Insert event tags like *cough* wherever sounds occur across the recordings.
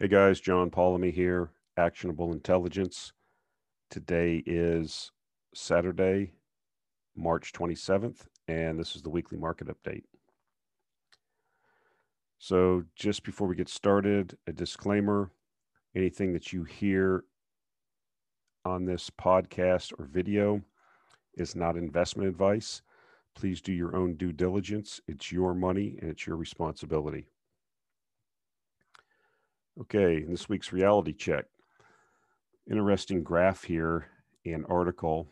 Hey guys, John Polomny here, Actionable Intelligence. Today is Saturday, March 27th, and this is the weekly market update. So, just before we get started, a disclaimer anything that you hear on this podcast or video is not investment advice. Please do your own due diligence. It's your money and it's your responsibility. Okay, in this week's reality check, interesting graph here and article,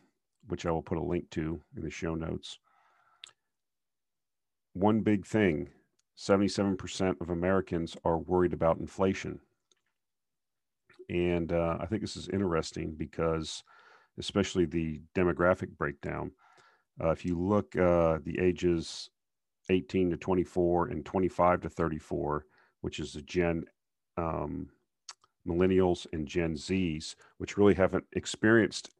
which I will put a link to in the show notes. One big thing 77% of Americans are worried about inflation. And uh, I think this is interesting because, especially the demographic breakdown, uh, if you look uh, the ages 18 to 24 and 25 to 34, which is the Gen um, millennials and Gen Zs, which really haven't experienced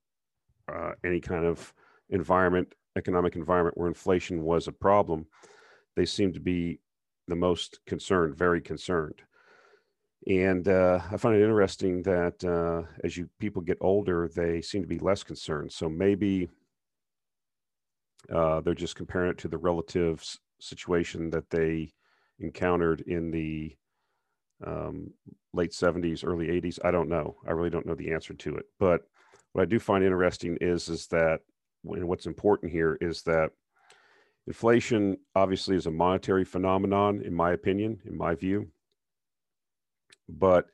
uh, any kind of environment, economic environment where inflation was a problem, they seem to be the most concerned, very concerned. And uh, I find it interesting that uh, as you people get older, they seem to be less concerned. So maybe uh, they're just comparing it to the relative situation that they encountered in the um, late 70s, early 80s. I don't know. I really don't know the answer to it. But what I do find interesting is is that and what's important here is that inflation obviously is a monetary phenomenon, in my opinion, in my view. But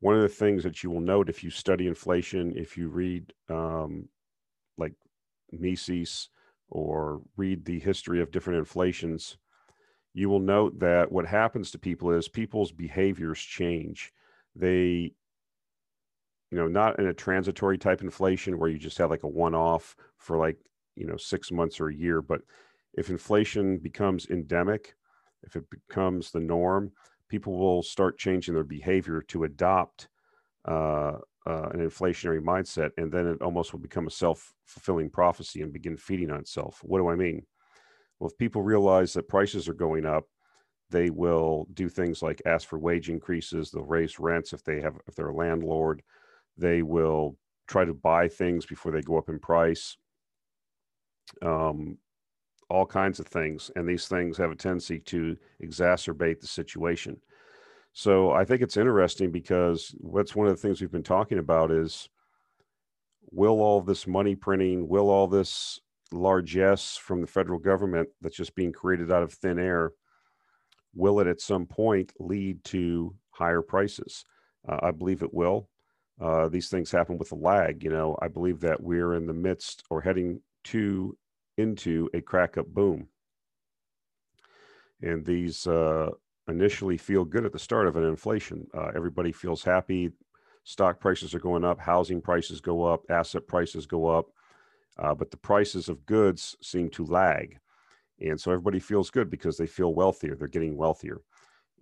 one of the things that you will note if you study inflation, if you read um, like Mises or read the history of different inflations, you will note that what happens to people is people's behaviors change. They, you know, not in a transitory type inflation where you just have like a one off for like, you know, six months or a year. But if inflation becomes endemic, if it becomes the norm, people will start changing their behavior to adopt uh, uh, an inflationary mindset. And then it almost will become a self fulfilling prophecy and begin feeding on itself. What do I mean? Well, if people realize that prices are going up, they will do things like ask for wage increases. They'll raise rents if they have if they're a landlord. They will try to buy things before they go up in price. Um, all kinds of things, and these things have a tendency to exacerbate the situation. So I think it's interesting because what's one of the things we've been talking about is will all this money printing, will all this largesse from the federal government that's just being created out of thin air, will it at some point lead to higher prices? Uh, I believe it will. Uh, these things happen with a lag. You know, I believe that we're in the midst or heading to into a crack up boom. And these uh, initially feel good at the start of an inflation. Uh, everybody feels happy. Stock prices are going up, housing prices go up, asset prices go up uh, but the prices of goods seem to lag. And so everybody feels good because they feel wealthier, they're getting wealthier.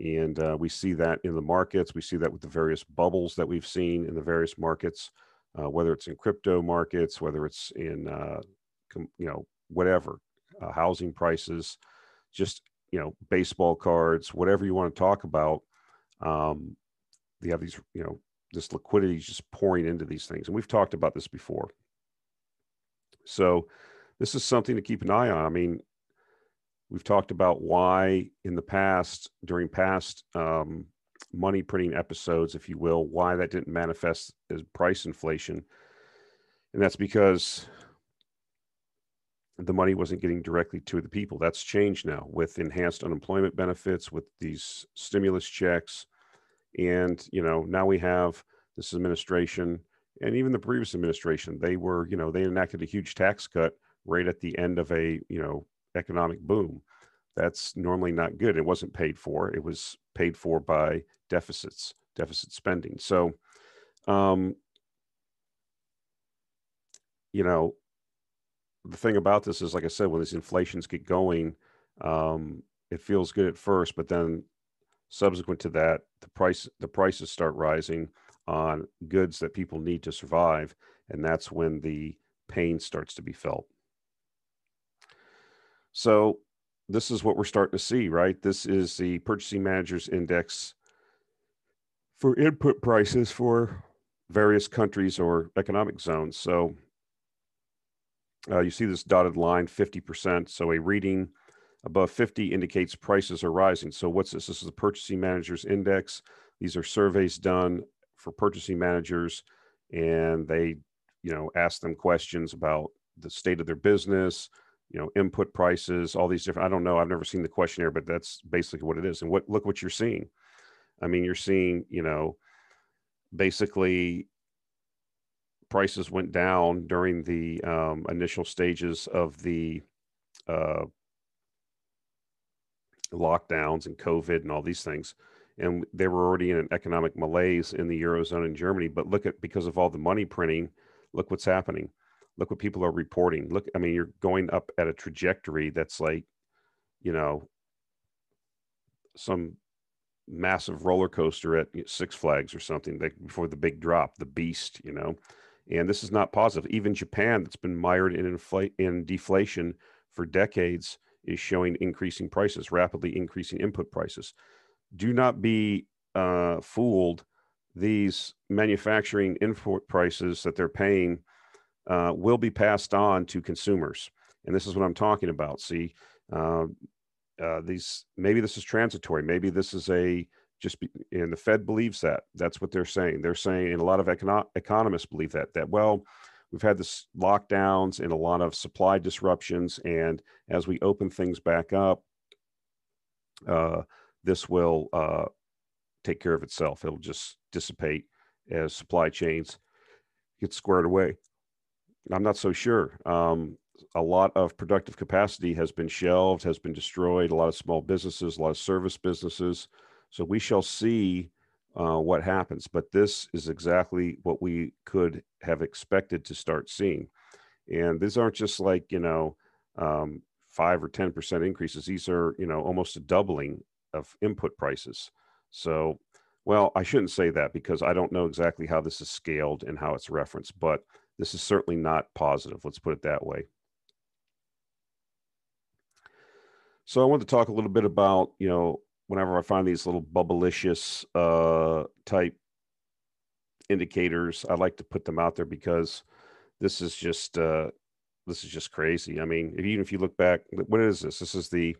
And uh, we see that in the markets. We see that with the various bubbles that we've seen in the various markets, uh, whether it's in crypto markets, whether it's in, uh, com- you know, whatever, uh, housing prices, just, you know, baseball cards, whatever you want to talk about. Um, they have these, you know, this liquidity is just pouring into these things. And we've talked about this before. So this is something to keep an eye on. I mean, we've talked about why in the past, during past um, money printing episodes, if you will, why that didn't manifest as price inflation. And that's because the money wasn't getting directly to the people. That's changed now with enhanced unemployment benefits, with these stimulus checks. And, you know, now we have this administration and even the previous administration, they were, you know, they enacted a huge tax cut right at the end of a, you know, economic boom. That's normally not good. It wasn't paid for. It was paid for by deficits, deficit spending. So, um, you know, the thing about this is, like I said, when these inflations get going, um, it feels good at first, but then subsequent to that, the price the prices start rising on goods that people need to survive. And that's when the pain starts to be felt. So, this is what we're starting to see, right? This is the Purchasing Managers Index for input prices for various countries or economic zones. So uh, you see this dotted line, 50%. So a reading above 50 indicates prices are rising. So what's this? This is the Purchasing Managers Index. These are surveys done for purchasing managers, and they, you know, ask them questions about the state of their business, you know, input prices, all these different. I don't know. I've never seen the questionnaire, but that's basically what it is. And what look what you're seeing. I mean, you're seeing, you know, basically prices went down during the um, initial stages of the uh, lockdowns and COVID and all these things. And they were already in an economic malaise in the Eurozone and Germany. But look at because of all the money printing, look what's happening. Look what people are reporting. Look, I mean, you're going up at a trajectory that's like, you know, some massive roller coaster at Six Flags or something like before the big drop, the beast, you know. And this is not positive. Even Japan, that's been mired in inflate in deflation for decades, is showing increasing prices, rapidly increasing input prices. Do not be uh, fooled. These manufacturing input prices that they're paying uh, will be passed on to consumers, and this is what I'm talking about. See, uh, uh, these maybe this is transitory. Maybe this is a just be, and the Fed believes that. That's what they're saying. They're saying, and a lot of econo- economists believe that that well, we've had this lockdowns and a lot of supply disruptions, and as we open things back up, uh, this will uh, take care of itself. It'll just dissipate as supply chains get squared away. I'm not so sure. Um, a lot of productive capacity has been shelved, has been destroyed. A lot of small businesses, a lot of service businesses. So we shall see uh, what happens. But this is exactly what we could have expected to start seeing. And these aren't just like, you know, um, five or 10% increases. These are, you know, almost a doubling of input prices. So, well, I shouldn't say that because I don't know exactly how this is scaled and how it's referenced, but this is certainly not positive. Let's put it that way. So I want to talk a little bit about, you know, whenever I find these little bubblicious uh, type indicators, I like to put them out there because this is just uh, this is just crazy. I mean, even if you look back, what is this? This is the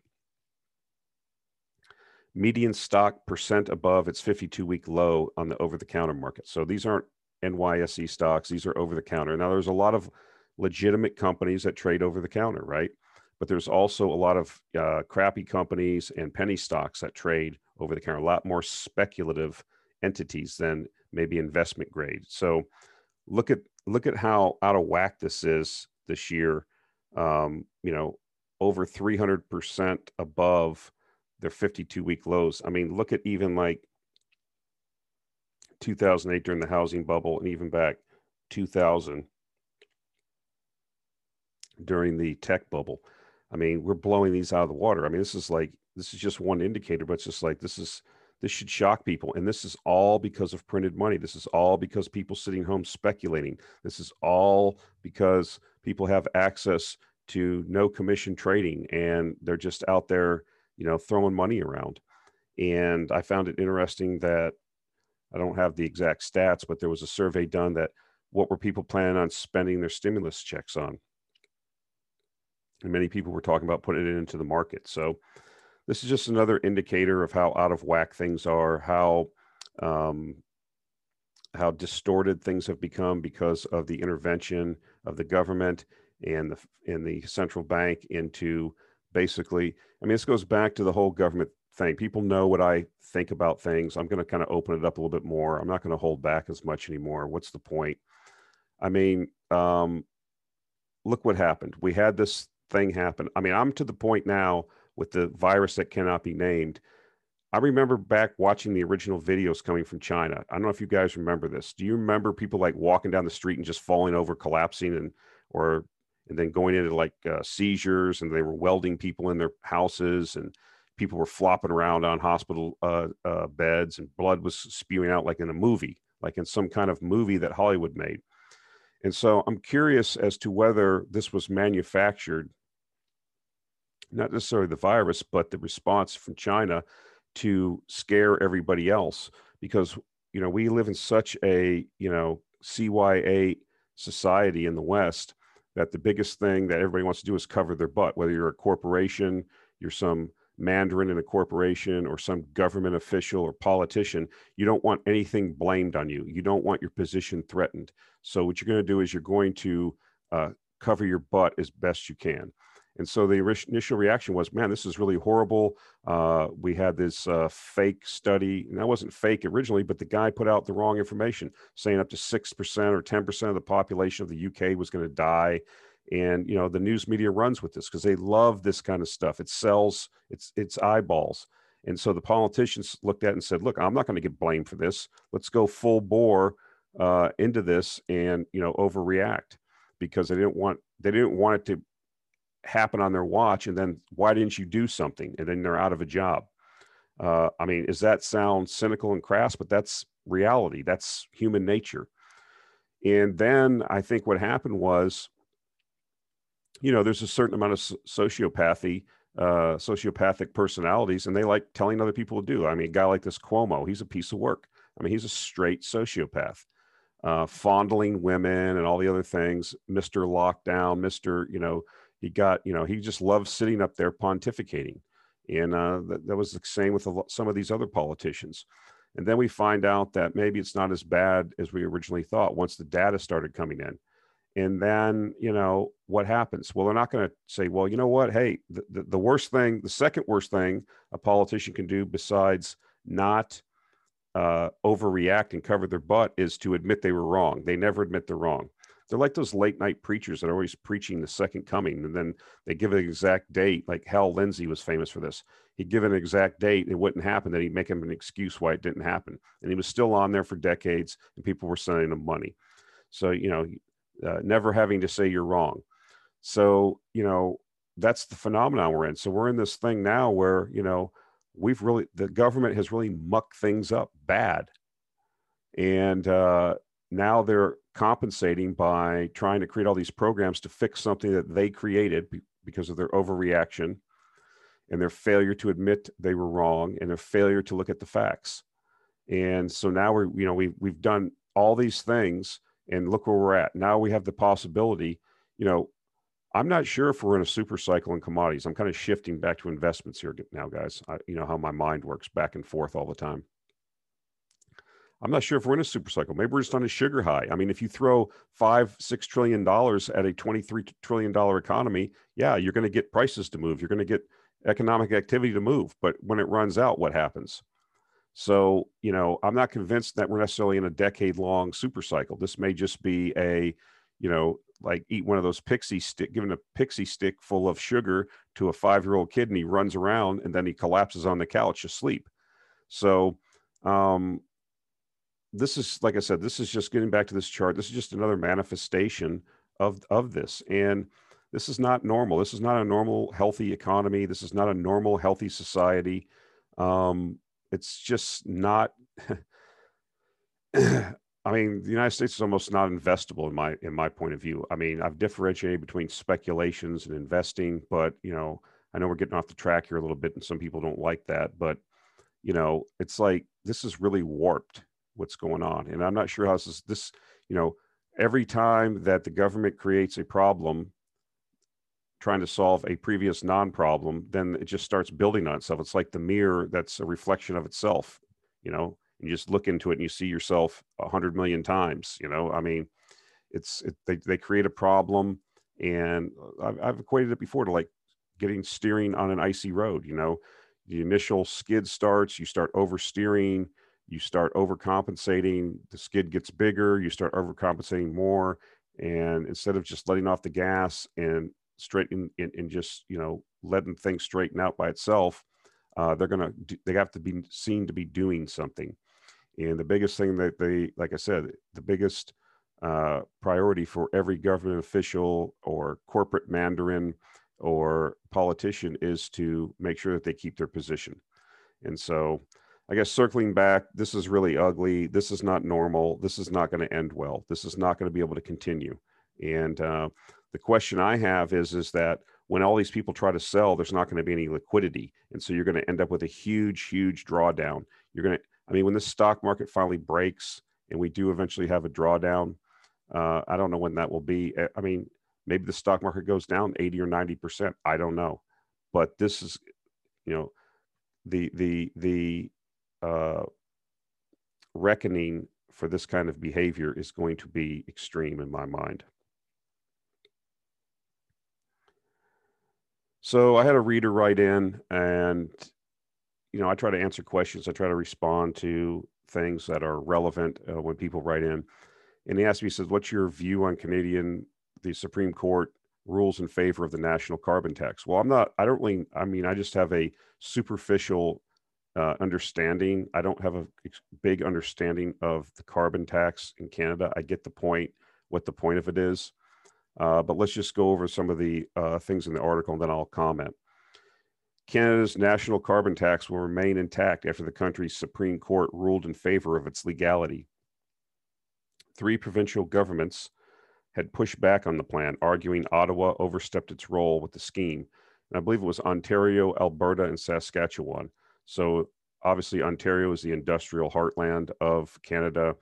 median stock percent above its 52 week low on the over the counter market. So these aren't NYSE stocks; these are over the counter. Now, there's a lot of legitimate companies that trade over the counter, right? but there's also a lot of uh, crappy companies and penny stocks that trade over the counter, a lot more speculative entities than maybe investment grade. So look at look at how out of whack this is this year. Um, you know, over 300% above their 52 week lows. I mean, look at even like 2008 during the housing bubble and even back 2000 during the tech bubble. I mean, we're blowing these out of the water. I mean, this is like this is just one indicator, but it's just like this is this should shock people. And this is all because of printed money. This is all because people sitting home speculating. This is all because people have access to no commission trading and they're just out there, you know, throwing money around. And I found it interesting that I don't have the exact stats, but there was a survey done that what were people planning on spending their stimulus checks on? and many people were talking about putting it into the market. So this is just another indicator of how out of whack things are, how um, how distorted things have become because of the intervention of the government and the and the central bank into basically. I mean, this goes back to the whole government thing. People know what I think about things. I'm going to kind of open it up a little bit more. I'm not going to hold back as much anymore. What's the point? I mean, um, look what happened. We had this thing happen. I mean, I'm to the point now with the virus that cannot be named. I remember back watching the original videos coming from China. I don't know if you guys remember this. Do you remember people like walking down the street and just falling over, collapsing, and or and then going into like uh, seizures, and they were welding people in their houses, and people were flopping around on hospital uh, uh, beds, and blood was spewing out like in a movie, like in some kind of movie that Hollywood made. And so I'm curious as to whether this was manufactured not necessarily the virus, but the response from China to scare everybody else. Because you know, we live in such a, you know, CYA society in the West that the biggest thing that everybody wants to do is cover their butt, whether you're a corporation, you're some mandarin in a corporation or some government official or politician, you don't want anything blamed on you. You don't want your position threatened. So what you're going to do is you're going to uh, cover your butt as best you can. And so the initial reaction was, man, this is really horrible. Uh, we had this uh, fake study, and that wasn't fake originally, but the guy put out the wrong information, saying up to 6% or 10% of the population of the UK was going to die. And, you know, the news media runs with this because they love this kind of stuff. It sells, it's, it's eyeballs. And so the politicians looked at it and said, look, I'm not going to get blamed for this. Let's go full bore uh, into this and, you know, overreact because they didn't want, they didn't want it to happen on their watch and then why didn't you do something? And then they're out of a job. Uh, i mean does that sound cynical and crass? But that's reality. That's human nature. And then i think what happened was you know there's a certain amount of sociopathy uh, sociopathic personalities and they like telling other people to do. I mean a guy like this cuomo he's a piece of work. I mean he's a straight sociopath. Uh, fondling women and all the other things mr lockdown mr you know he got, you know, he just loved sitting up there pontificating. And uh, that, that was the same with lot, some of these other politicians. And then we find out that maybe it's not as bad as we originally thought once the data started coming in. And then, you know, what happens? Well, they're not going to say, well, you know what? Hey, the, the, the, worst thing, the second worst thing a politician can do besides not uh, overreact and cover their butt is to admit they were wrong. They never admit they're wrong. They're like those late night preachers that are always preaching the second coming, and then they give an exact date. Like Hal Lindsey was famous for this. He'd give an exact date, it wouldn't happen. Then he'd make him an excuse why it didn't happen, and he was still on there for decades, and people were sending him money. So you know, uh, never having to say you're wrong. So you know, that's the phenomenon we're in. So we're in this thing now where you know we've really the government has really mucked things up bad and uh, now they're compensating by trying to create all these programs to fix something that they created because of their overreaction and their failure to admit they were wrong and their failure to look at the facts. And so now we're, you know, we've, we've done all these things and look where we're at. Now we have the possibility, you know, I'm not sure if we're in a super cycle in commodities. I'm kind of shifting back to investments here now, guys. I, you know how my mind works back and forth all the time. I'm not sure if we're in a super cycle. Maybe we're just on a sugar high. I mean, if you throw five, six trillion dollars at a 23 trillion dollar economy, yeah, you're going to get prices to move. You're going to get economic activity to move. But when it runs out, what happens? So, you know, I'm not convinced that we're necessarily in a decade long super cycle. This may just be a, you know, like eat one of those pixie stick, giving a pixie stick full of sugar to a five year old kid and he runs around and then he collapses on the couch asleep. So, um, this is like I said, this is just getting back to this chart. This is just another manifestation of of this, and this is not normal. This is not a normal healthy economy. This is not a normal healthy society. Um, it's just not. *clears throat* I mean, the United States is almost not investable in my in my point of view. I mean, I've differentiated between speculations and investing, but you know, I know we're getting off the track here a little bit, and some people don't like that. But you know, it's like this is really warped what's going on. And I'm not sure how this is, this, you know, every time that the government creates a problem trying to solve a previous non-problem, then it just starts building on itself. It's like the mirror that's a reflection of itself, you know, you just look into it and you see yourself a hundred million times, you know, I mean, it's, it, they, they create a problem and uh, I've, I've equated it before to like getting steering on an icy road, you know, the initial skid starts, you start oversteering, you start overcompensating the skid gets bigger you start overcompensating more and instead of just letting off the gas and straighten and, just you know letting things straighten out by itself uh, they're gonna they have to be seen to be doing something. And the biggest thing that they like i said the biggest uh, priority for every government official or corporate mandarin or politician is to make sure that they keep their position. And so I guess circling back, this is really ugly. This is not normal. This is not going to end well. This is not going to be able to continue. And uh, the question I have is, is that when all these people try to sell, there's not going to be any liquidity, and so you're going to end up with a huge, huge drawdown. You're going to I mean, when this stock market finally breaks and we do eventually have a drawdown, uh, I don't know when that will be. I mean, maybe the stock market goes down 80 or 90%. I don't know. But this is, you know, the, the, the, uh, reckoning for this kind of behavior is going to be extreme in my mind. So I had a reader write in and you know, I try to answer questions. I try to respond to things that are relevant uh, when people write in. And he asked me, he says, what's your view on Canadian, the Supreme Court rules in favor of the national carbon tax? Well, I'm not, I don't really, I mean, I just have a superficial uh, understanding. I don't have a big understanding of the carbon tax in Canada. I get the point, what the point of it is. Uh, but let's just go over some of the uh, things in the article and then I'll comment. Canada's national carbon tax will remain intact after the country's Supreme Court ruled in favor of its legality. Three provincial governments had pushed back on the plan, arguing Ottawa overstepped its role with the scheme. And I believe it was Ontario, Alberta, and Saskatchewan. So obviously, Ontario is the industrial heartland of Canada.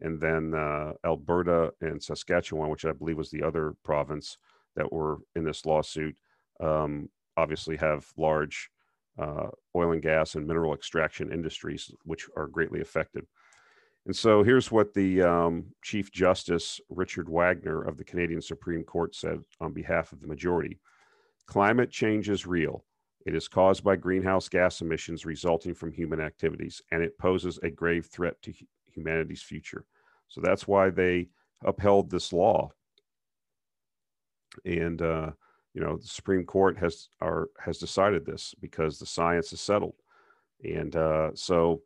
And then uh, Alberta and Saskatchewan, which I believe was the other province that were in this lawsuit, um, obviously have large uh, oil and gas and mineral extraction industries, which are greatly affected. And so here's what the um, Chief Justice Richard Wagner of the Canadian Supreme Court said on behalf of the majority Climate change is real. It is caused by greenhouse gas emissions resulting from human activities, and it poses a grave threat to humanity's future. So that's why they upheld this law. And uh, you know the Supreme Court has are has decided this because the science is settled, and uh, so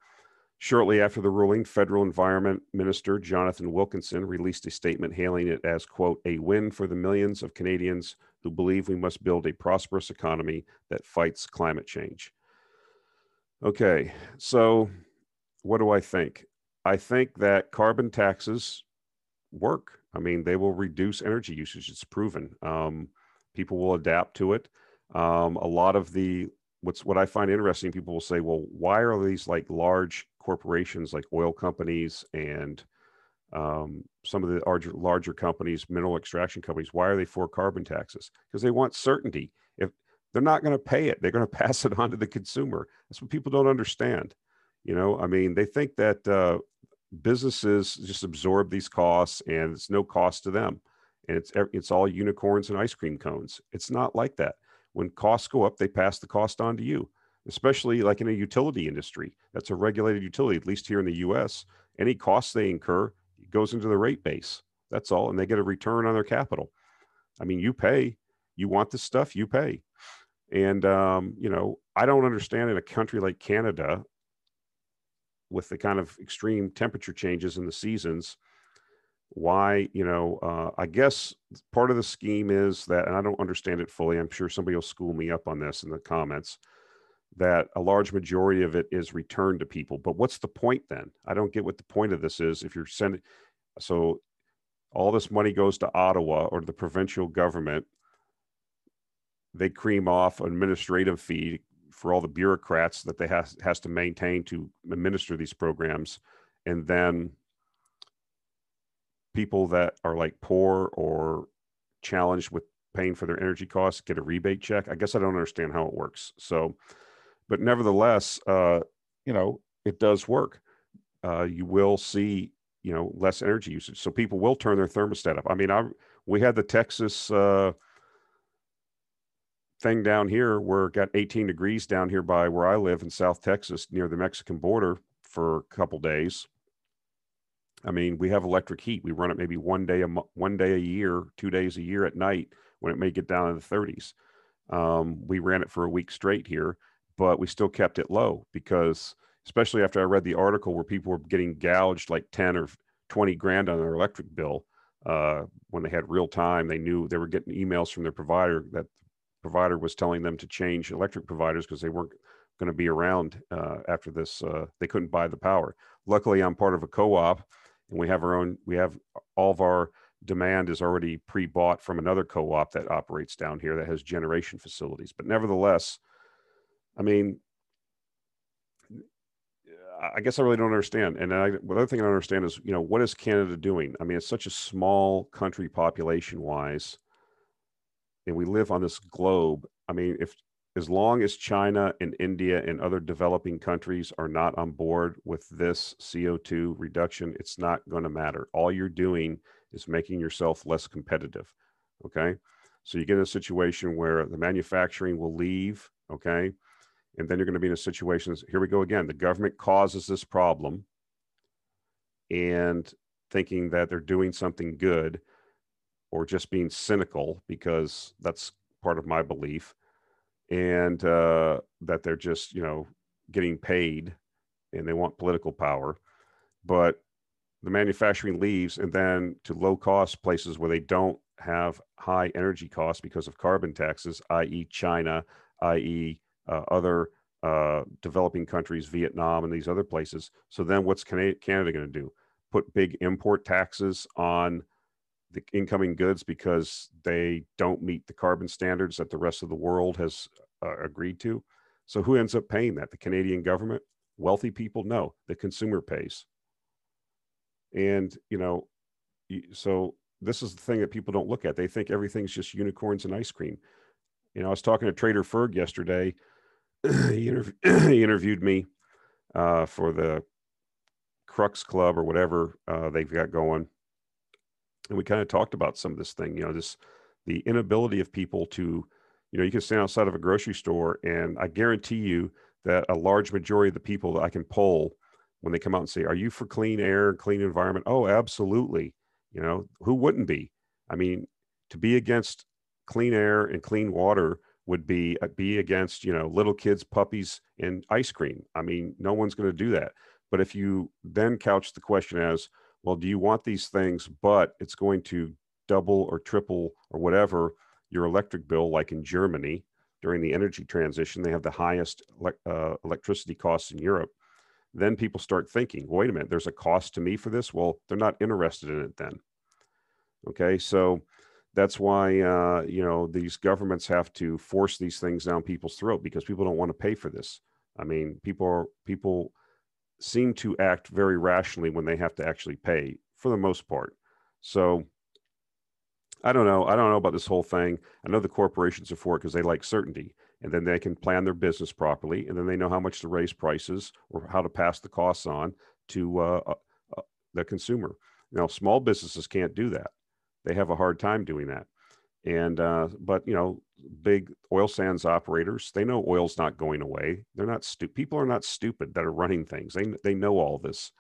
shortly after the ruling, federal Environment Minister Jonathan Wilkinson released a statement hailing it as quote a win for the millions of Canadians who believe we must build a prosperous economy that fights climate change. Okay, so what do I think? I think that carbon taxes work. I mean, they will reduce energy usage. It's proven. Um, people will adapt to it. Um, a lot of the what's what I find interesting, people will say, well, why are these like large corporations like oil companies and um, some of the larger larger companies, mineral extraction companies, why are they for carbon taxes? Because they want certainty. If they're not going to pay it, they're going *laughs* to pass it on to the consumer. That's what people don't understand. You know, I mean, they think that uh, businesses just absorb these costs and it's no cost to them and it's it's all unicorns and ice cream cones. It's not like that. When costs go up, they pass the cost on to you. Especially like in a utility industry, that's a regulated utility. At least here in the U.S., any costs they incur goes into the rate base. That's all, and they get a return on their capital. I mean, you pay. You want the stuff, you pay. And um, you know, I don't understand in a country like Canada, with the kind of extreme temperature changes in the seasons, why you know uh, i guess part of the scheme is that and i don't understand it fully i'm sure somebody will school me up on this in the comments that a large majority of it is returned to people but what's the point then i don't get what the point of this is if you're sending so all this money goes to ottawa or the provincial government they cream off administrative fee for all the bureaucrats that they has has to maintain to administer these programs and then people that are like poor or challenged with paying for their energy costs get a rebate check. I guess I don't understand how it works. So, but nevertheless, uh, you know, it does work. Uh, you will see, you know, less energy usage. So people will turn their thermostat up. I mean, I we had the Texas uh, thing down here where it got 18 degrees down here by where I live in South Texas near the Mexican border for a couple days I mean, we have electric heat. We run it maybe one day a one day a year, two days a year at night when it may get down in the 30s. Um, we ran it for a week straight here, but we still kept it low because, especially after I read the article where people were getting gouged like 10 or 20 grand on their electric bill uh, when they had real time, they knew they were getting emails from their provider that provider was telling them to change electric providers because they weren't going to be around uh, after this. Uh, they couldn't buy the power. Luckily, I'm part of a co-op and we have our own we have all of our demand is already pre-bought from another co-op that operates down here that has generation facilities but nevertheless i mean I guess I really don't understand. And I, the other thing I don't understand is, you know, what is Canada doing? I mean, it's such a small country population wise, and we live on this globe. I mean, if as long as China and India and other developing countries are not on board with this CO2 reduction, it's not going to matter. All you're doing is making yourself less competitive. Okay. So you get in a situation where the manufacturing will leave. Okay and then you're going to be in a situation here we go again the government causes this problem and thinking that they're doing something good or just being cynical because that's part of my belief and uh, that they're just you know getting paid and they want political power. But the manufacturing leaves and then to low cost places where they don't have high energy costs because of carbon taxes i.e china i.e uh, other uh, developing countries, Vietnam, and these other places. So then, what's Canada, going to do? Put big import taxes on the incoming goods because they don't meet the carbon standards that the rest of the world has uh, agreed to. So who ends up paying that? The Canadian government? Wealthy people? No, the consumer pays. And you know, so this is the thing that people don't look at. They think everything's just unicorns and ice cream. You know, I was talking to Trader Ferg yesterday *clears throat* he, interv- *clears throat* he, interviewed me uh, for the Crux Club or whatever uh, they've got going, and we kind of talked about some of this thing. You know, this the inability of people to, you know, you can stand outside of a grocery store, and I guarantee you that a large majority of the people that I can poll when they come out and say, "Are you for clean air, clean environment?" Oh, absolutely. You know, who wouldn't be? I mean, to be against clean air and clean water would be uh, be against you know little kids puppies and ice cream. I mean no one's going to do that. But if you then couch the question as well do you want these things but it's going to double or triple or whatever your electric bill like in germany during the energy transition they have the highest uh, electricity costs in europe then people start thinking wait a minute there's a cost to me for this? Well they're not interested in it then. Okay so that's why uh, you know these governments have to force these things down people's throat because people don't want to pay for this. I mean, people are, people seem to act very rationally when they have to actually pay for the most part. So I don't know. I don't know about this whole thing. I know the corporations are for it because they like certainty, and then they can plan their business properly, and then they know how much to raise prices or how to pass the costs on to uh, uh, uh the consumer. Now, small businesses can't do that they have a hard time doing that. And uh, but you know, big oil sands operators, they know oil's not going away. They're not stupid. People are not stupid that are running things. They they know all this,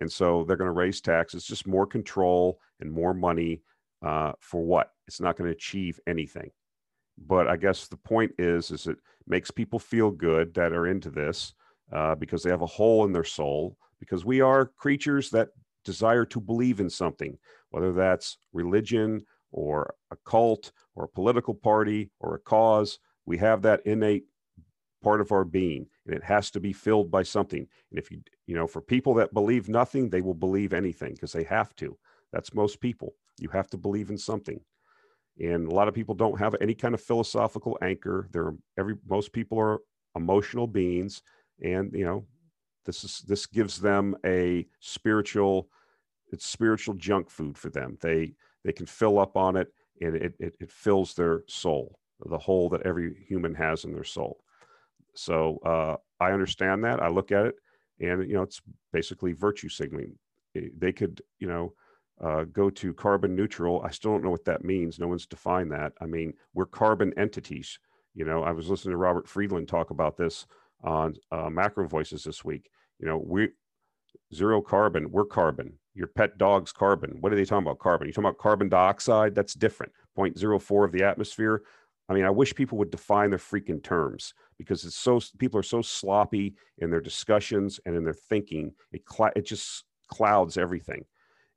and so they're going to raise taxes. Just more control and more money uh, for what? It's not going to achieve anything. But I guess the point is, is it makes people feel good that are into this uh, because they have a hole in their soul. Because we are creatures that desire to believe in something whether that's religion or a cult or a political party or a cause. We have that innate part of our being and it has to be filled by something. And if you, you know, for people that believe nothing, they will believe anything because they have to. That's most people. You have to believe in something. And a lot of people don't have any kind of philosophical anchor. They're every most people are emotional beings and you know this is this gives them a spiritual it's spiritual junk food for them. They they can fill up on it, and it, it, it fills their soul, the hole that every human has in their soul. So uh, I understand that. I look at it, and you know, it's basically virtue signaling. They could, you know, uh, go to carbon neutral. I still don't know what that means. No one's defined that. I mean, we're carbon entities. You know, I was listening to Robert Friedland talk about this on uh, Macro Voices this week. You know, we zero carbon. We're carbon your pet dog's carbon. What are they talking about? Carbon. You talking about carbon dioxide? That's different. 0.04 of the atmosphere. I mean, I wish people would define their freaking terms because it's so people are so sloppy in their discussions and in their thinking. It cl- it just clouds everything.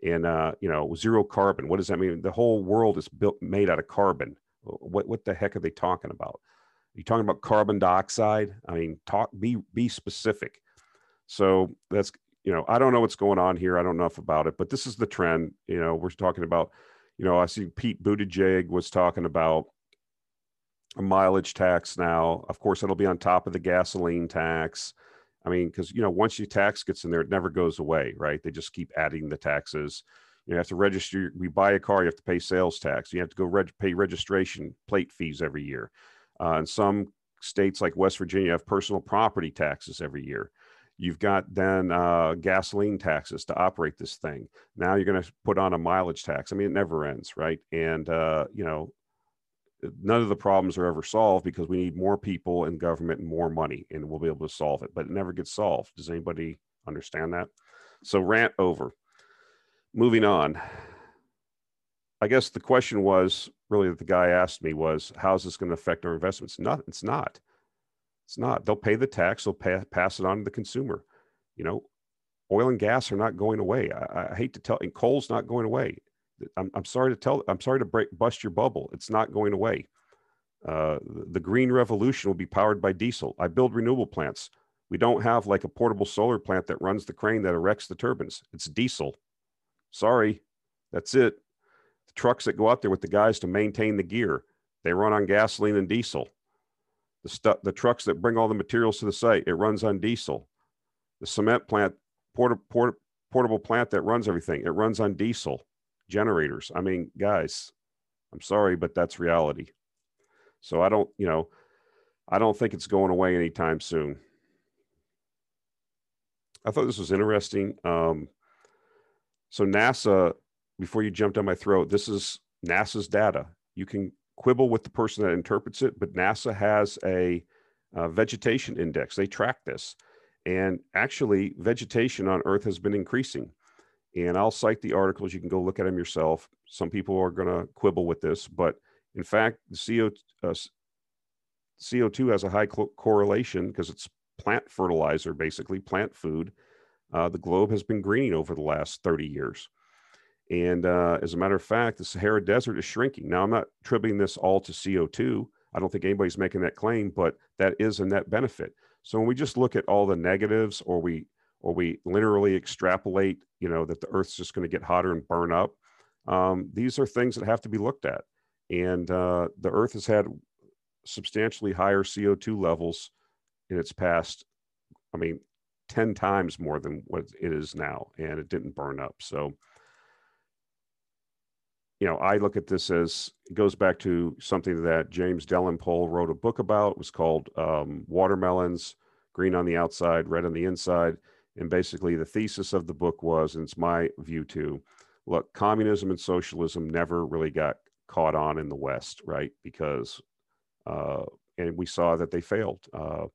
And uh, you know, zero carbon. What does that mean? The whole world is built made out of carbon. What what the heck are they talking about? You talking about carbon dioxide? I mean, talk be be specific. So that's you know, I don't know what's going on here. I don't know enough about it, but this is the trend. You know, we're talking about, you know, I see Pete Buttigieg was talking about a mileage tax now. Of course, it'll be on top of the gasoline tax. I mean, because you know, once your tax gets in there, it never goes away, right? They just keep adding the taxes. You have to register. We buy a car, you have to pay sales tax. You have to go reg- pay registration plate fees every year. Uh, in some states like West Virginia, have personal property taxes every year. You've got then uh, gasoline taxes to operate this thing. Now you're going to put on a mileage tax. I mean, it never ends, right? And uh, you know, none of the problems are ever solved because we need more people in government and more money, and we'll be able to solve it. But it never gets solved. Does anybody understand that? So rant over. Moving on. I guess the question was really that the guy asked me was, how's this going to affect our investments? Not, it's not. It's not. They'll pay the tax. They'll pay, pass it on to the consumer. You know, oil and gas are not going away. I, I hate to tell, and coal's not going away. I'm, I'm sorry to tell, I'm sorry to break, bust your bubble. It's not going away. Uh, the green revolution will be powered by diesel. I build renewable plants. We don't have like a portable solar plant that runs the crane that erects the turbines. It's diesel. Sorry, that's it. The trucks that go out there with the guys to maintain the gear, they run on gasoline and diesel. The stuff, the trucks that bring all the materials to the site, it runs on diesel. The cement plant, port, port, portable plant that runs everything, it runs on diesel generators. I mean, guys, I'm sorry, but that's reality. So I don't, you know, I don't think it's going away anytime soon. I thought this was interesting. Um, so NASA, before you jump down my throat, this is NASA's data. You can quibble with the person that interprets it, but NASA has a, a vegetation index. They track this. And actually, vegetation on Earth has been increasing. And I'll cite the articles. You can go look at them yourself. Some people are going to quibble with this, but in fact, the CO, uh, CO2 has a high co- correlation because it's plant fertilizer, basically, plant food. Uh, the globe has been greening over the last 30 years. And uh, as a matter of fact, the Sahara Desert is shrinking. Now, I'm not attributing this all to CO2. I don't think anybody's making that claim, but that is a net benefit. So when we just look at all the negatives, or we or we literally extrapolate, you know, that the Earth's just going to get hotter and burn up, um, these are things that have to be looked at. And uh, the Earth has had substantially higher CO2 levels in its past. I mean, 10 times more than what it is now, and it didn't burn up. So you know, I look at this as it goes back to something that James Delingpole wrote a book about. It was called um, Watermelons, Green on the Outside, Red on the Inside. And basically, the thesis of the book was, and it's my view too look, communism and socialism never really got caught on in the West, right? Because, uh, and we saw that they failed. Uh,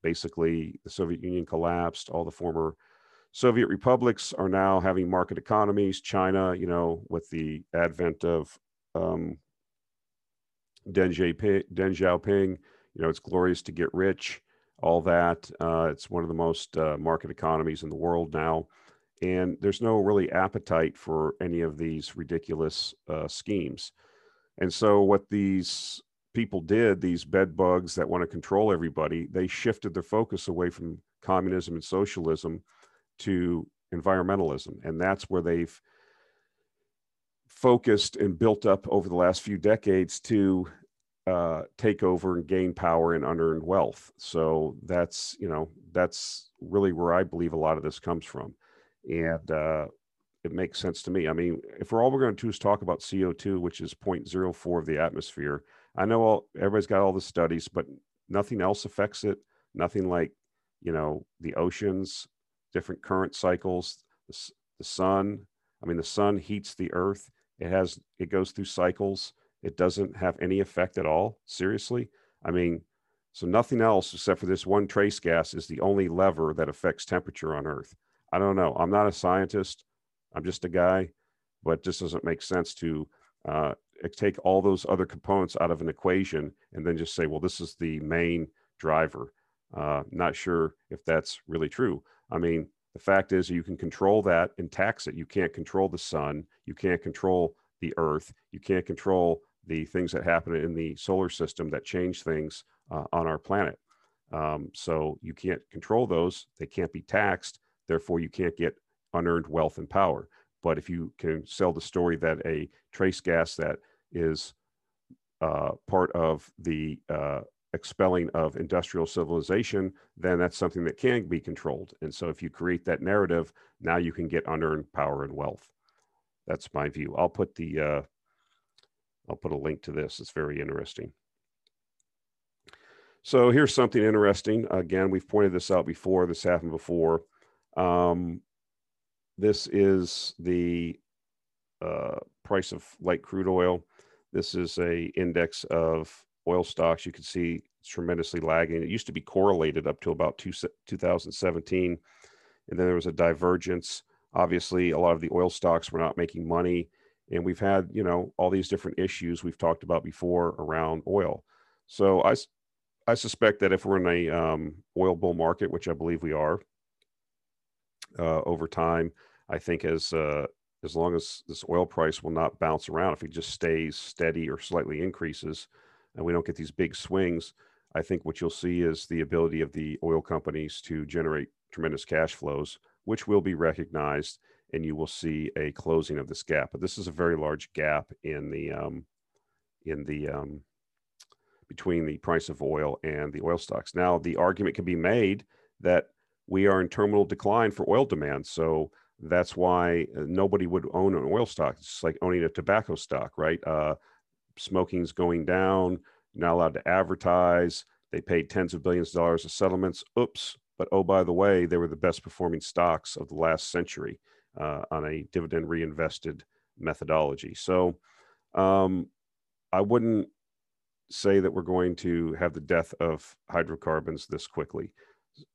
basically, the Soviet Union collapsed, all the former Soviet republics are now having market economies. China, you know, with the advent of um, Deng, Xiaoping, Deng Xiaoping, you know, it's glorious to get rich, all that. Uh, it's one of the most uh, market economies in the world now. And there's no really appetite for any of these ridiculous uh, schemes. And so, what these people did, these bed bugs that want to control everybody, they shifted their focus away from communism and socialism to environmentalism. And that's where they've focused and built up over the last few decades to uh, take over and gain power and unearned wealth. So that's, you know, that's really where I believe a lot of this comes from. And uh, it makes sense to me. I mean, if we're all we're going to do is talk about CO2, which is 0.04 of the atmosphere, I know all, everybody's got all the studies, but nothing else affects it. Nothing like, you know, the oceans, different current cycles. The, the sun, I mean, the sun heats the earth. It has, it goes through cycles. It doesn't have any effect at all. Seriously. I mean, so nothing else except for this one trace gas is the only lever that affects temperature on Earth. I don't know. I'm not a scientist. I'm just a guy, but just doesn't make sense to uh, take all those other components out of an equation and then just say, well, this is the main driver. Uh, not sure if that's really true. I mean, the fact is, you can control that and tax it. You can't control the sun. You can't control the earth. You can't control the things that happen in the solar system that change things uh, on our planet. Um, so you can't control those. They can't be taxed. Therefore, you can't get unearned wealth and power. But if you can sell the story that a trace gas that is uh, part of the uh, expelling of industrial civilization, then that's something that can be controlled. And so if you create that narrative, now you can get unearned power and wealth. That's my view. I'll put the uh, I'll put a link to this. It's very interesting. So here's something interesting. Again, we've pointed this out before. This happened before. Um, this is the uh, price of light crude oil. This is a index of oil stocks. You can see it's tremendously lagging. It used to be correlated up to about two, 2017, and then there was a divergence. Obviously, a lot of the oil stocks were not making money, and we've had you know all these different issues we've talked about before around oil. So I I suspect that if we're in a um, oil bull market, which I believe we are, uh, over time, I think as uh, as long as this oil price will not bounce around, if it just stays steady or slightly increases, and we don't get these big swings, I think what you'll see is the ability of the oil companies to generate tremendous cash flows, which will be recognized, and you will see a closing of this gap. But this is a very large gap in the um, in the um, between the price of oil and the oil stocks. Now, the argument can be made that we are in terminal decline for oil demand. So that's why uh, nobody would own an oil stock. It's like owning a tobacco stock, right? Uh, smoking's going down, not allowed to advertise. They paid tens of billions of dollars of settlements. Oops. But oh, by the way, they were the best performing stocks of the last century uh, on a dividend reinvested methodology. So um, I wouldn't say that we're going to have the death of hydrocarbons this quickly.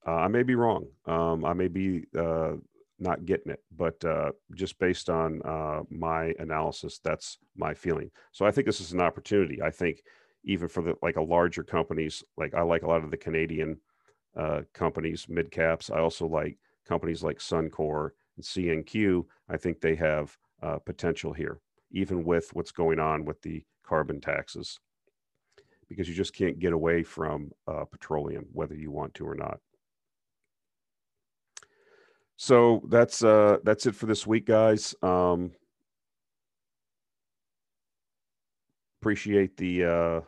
Uh, I may be wrong. Um, I may be uh, not getting it, but uh, just based on uh, my analysis, that's my feeling. So I think this is an opportunity. I think even for the like a larger companies, like I like a lot of the Canadian uh, companies, mid caps. I also like companies like Suncor and CNQ. I think they have uh, potential here, even with what's going on with the carbon taxes because you just can't get away from uh, petroleum, whether you want to or not. So that's uh, that's it for this week, guys. Um, appreciate the uh,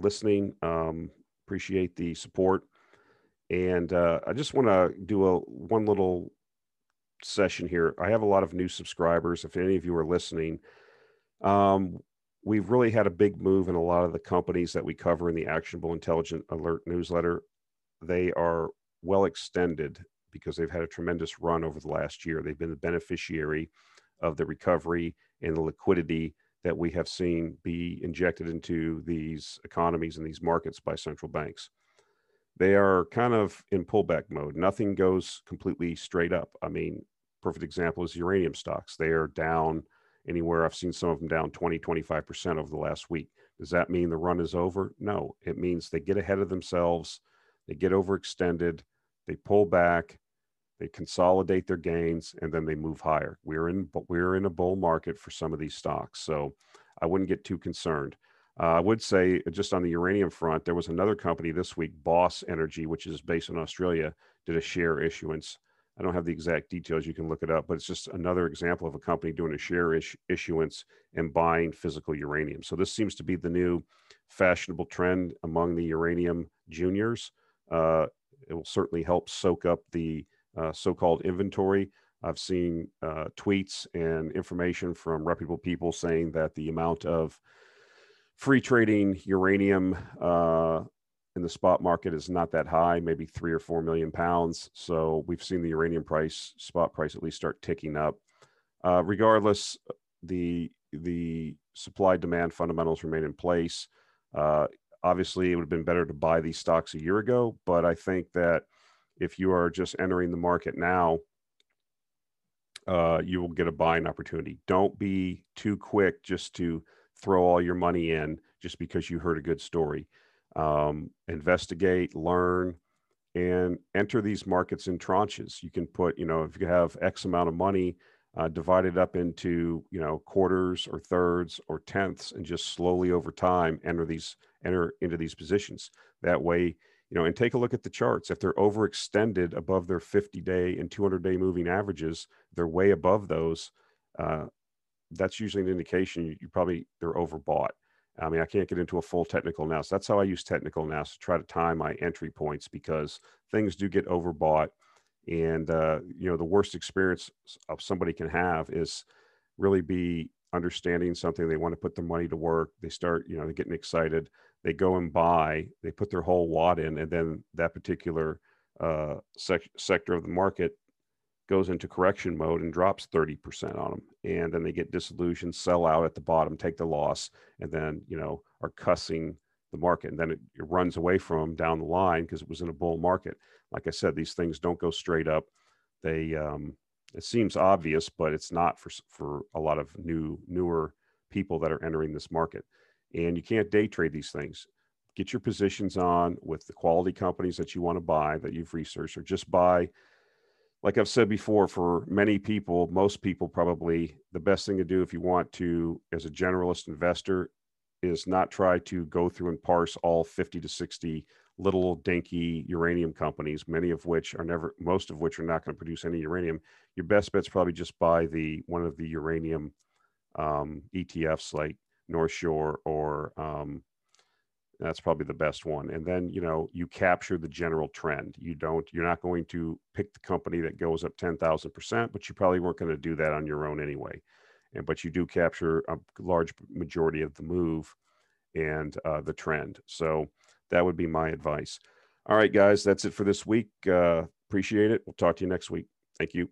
listening. Um, appreciate the support, and uh, I just want to do a one little session here. I have a lot of new subscribers. If any of you are listening, um, we've really had a big move in a lot of the companies that we cover in the Actionable Intelligent Alert newsletter. They are well extended because they've had a tremendous run over the last year. They've been the beneficiary of the recovery and the liquidity that we have seen be injected into these economies and these markets by central banks. They are kind of in pullback mode. Nothing goes completely straight up. I mean, perfect example is uranium stocks. They are down anywhere. I've seen some of them down 20, 25% over the last week. Does that mean the run is over? No, it means they get ahead of themselves, they get overextended, they pull back, they consolidate their gains, and then they move higher. We're in, but we're in a bull market for some of these stocks. So I wouldn't get too concerned. Uh, I would say just on the uranium front, there was another company this week, Boss Energy, which is based in Australia, did a share issuance I don't have the exact details. You can look it up, but it's just another example of a company doing a share is- issuance and buying physical uranium. So this seems to be the new fashionable trend among the uranium juniors. Uh, it will certainly help soak up the uh, so-called inventory. I've seen uh, tweets and information from reputable people saying that the amount of free trading uranium uh, in the spot market is not that high, maybe three or four million pounds. So we've seen the uranium price, spot price, at least start ticking up. Uh, regardless, the the supply demand fundamentals remain in place. Uh, obviously, it would have been better to buy these stocks a year ago, but I think that if you are just entering the market now, uh, you will get a buying opportunity. Don't be too quick just to throw all your money in just because you heard a good story um, investigate, learn, and enter these markets in tranches. You can put, you know, if you have X amount of money, uh, divided up into, you know, quarters or thirds or tenths, and just slowly over time enter these enter into these positions. That way, you know, and take a look at the charts. If they're overextended above their 50 day and 200 day moving averages, they're way above those. Uh, that's usually an indication you, you probably they're overbought I mean, I can't get into a full technical analysis. That's how I use technical analysis to try to time my entry points because things do get overbought. And, uh, you know, the worst experience of somebody can have is really be understanding something. They want to put their money to work. They start, you know, they're getting excited. They go and buy, they put their whole wad in, and then that particular uh, sec- sector of the market goes into correction mode and drops 30% on them. And then they get disillusioned, sell out at the bottom, take the loss, and then, you know, are cussing the market. And then it, it runs away from them down the line because it was in a bull market. Like I said, these things don't go straight up. They, um, it seems obvious, but it's not for, for a lot of new, newer people that are entering this market. And you can't day trade these things. Get your positions on with the quality companies that you want to buy that you've researched, or just buy like I've said before, for many people, most people probably, the best thing to do if you want to, as a generalist investor, is not try to go through and parse all 50 to 60 little dinky uranium companies, many of which are never, most of which are not going to produce any uranium. Your best bet's probably just buy the one of the uranium um, ETFs like North Shore or um, that's probably the best one. And then, you know, you capture the general trend. You don't, you're not going to pick the company that goes up 10,000%, but you probably weren't going to do that on your own anyway. And, but you do capture a large majority of the move and uh, the trend. So that would be my advice. All right, guys, that's it for this week. Uh, appreciate it. We'll talk to you next week. Thank you.